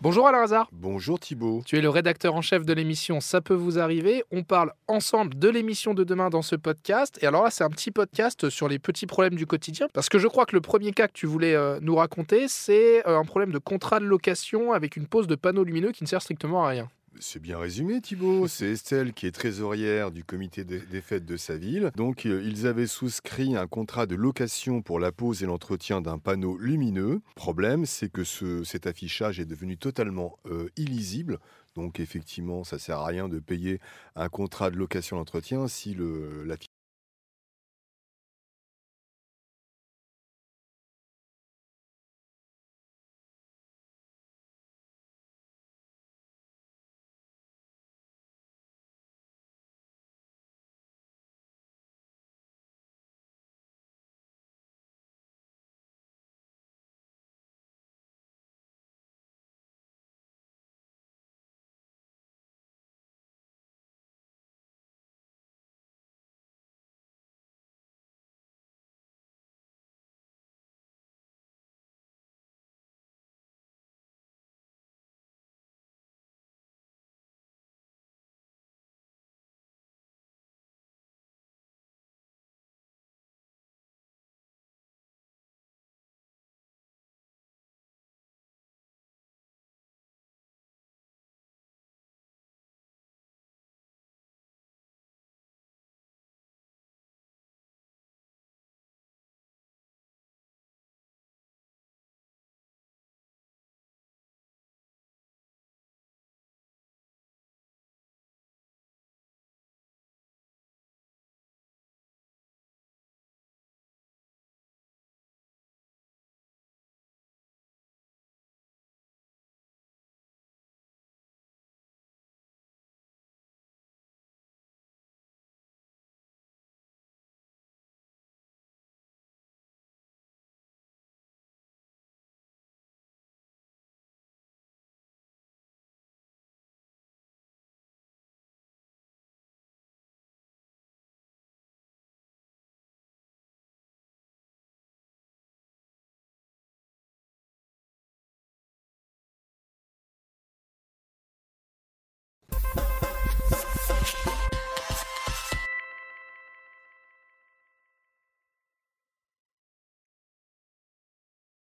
Bonjour Alain Hazard. Bonjour Thibault. Tu es le rédacteur en chef de l'émission Ça peut vous arriver. On parle ensemble de l'émission de demain dans ce podcast. Et alors là, c'est un petit podcast sur les petits problèmes du quotidien. Parce que je crois que le premier cas que tu voulais euh, nous raconter, c'est euh, un problème de contrat de location avec une pose de panneaux lumineux qui ne sert strictement à rien. C'est bien résumé, Thibault. C'est Estelle qui est trésorière du comité des fêtes de sa ville. Donc, euh, ils avaient souscrit un contrat de location pour la pose et l'entretien d'un panneau lumineux. Problème, c'est que ce- cet affichage est devenu totalement euh, illisible. Donc, effectivement, ça sert à rien de payer un contrat de location d'entretien si le- l'affichage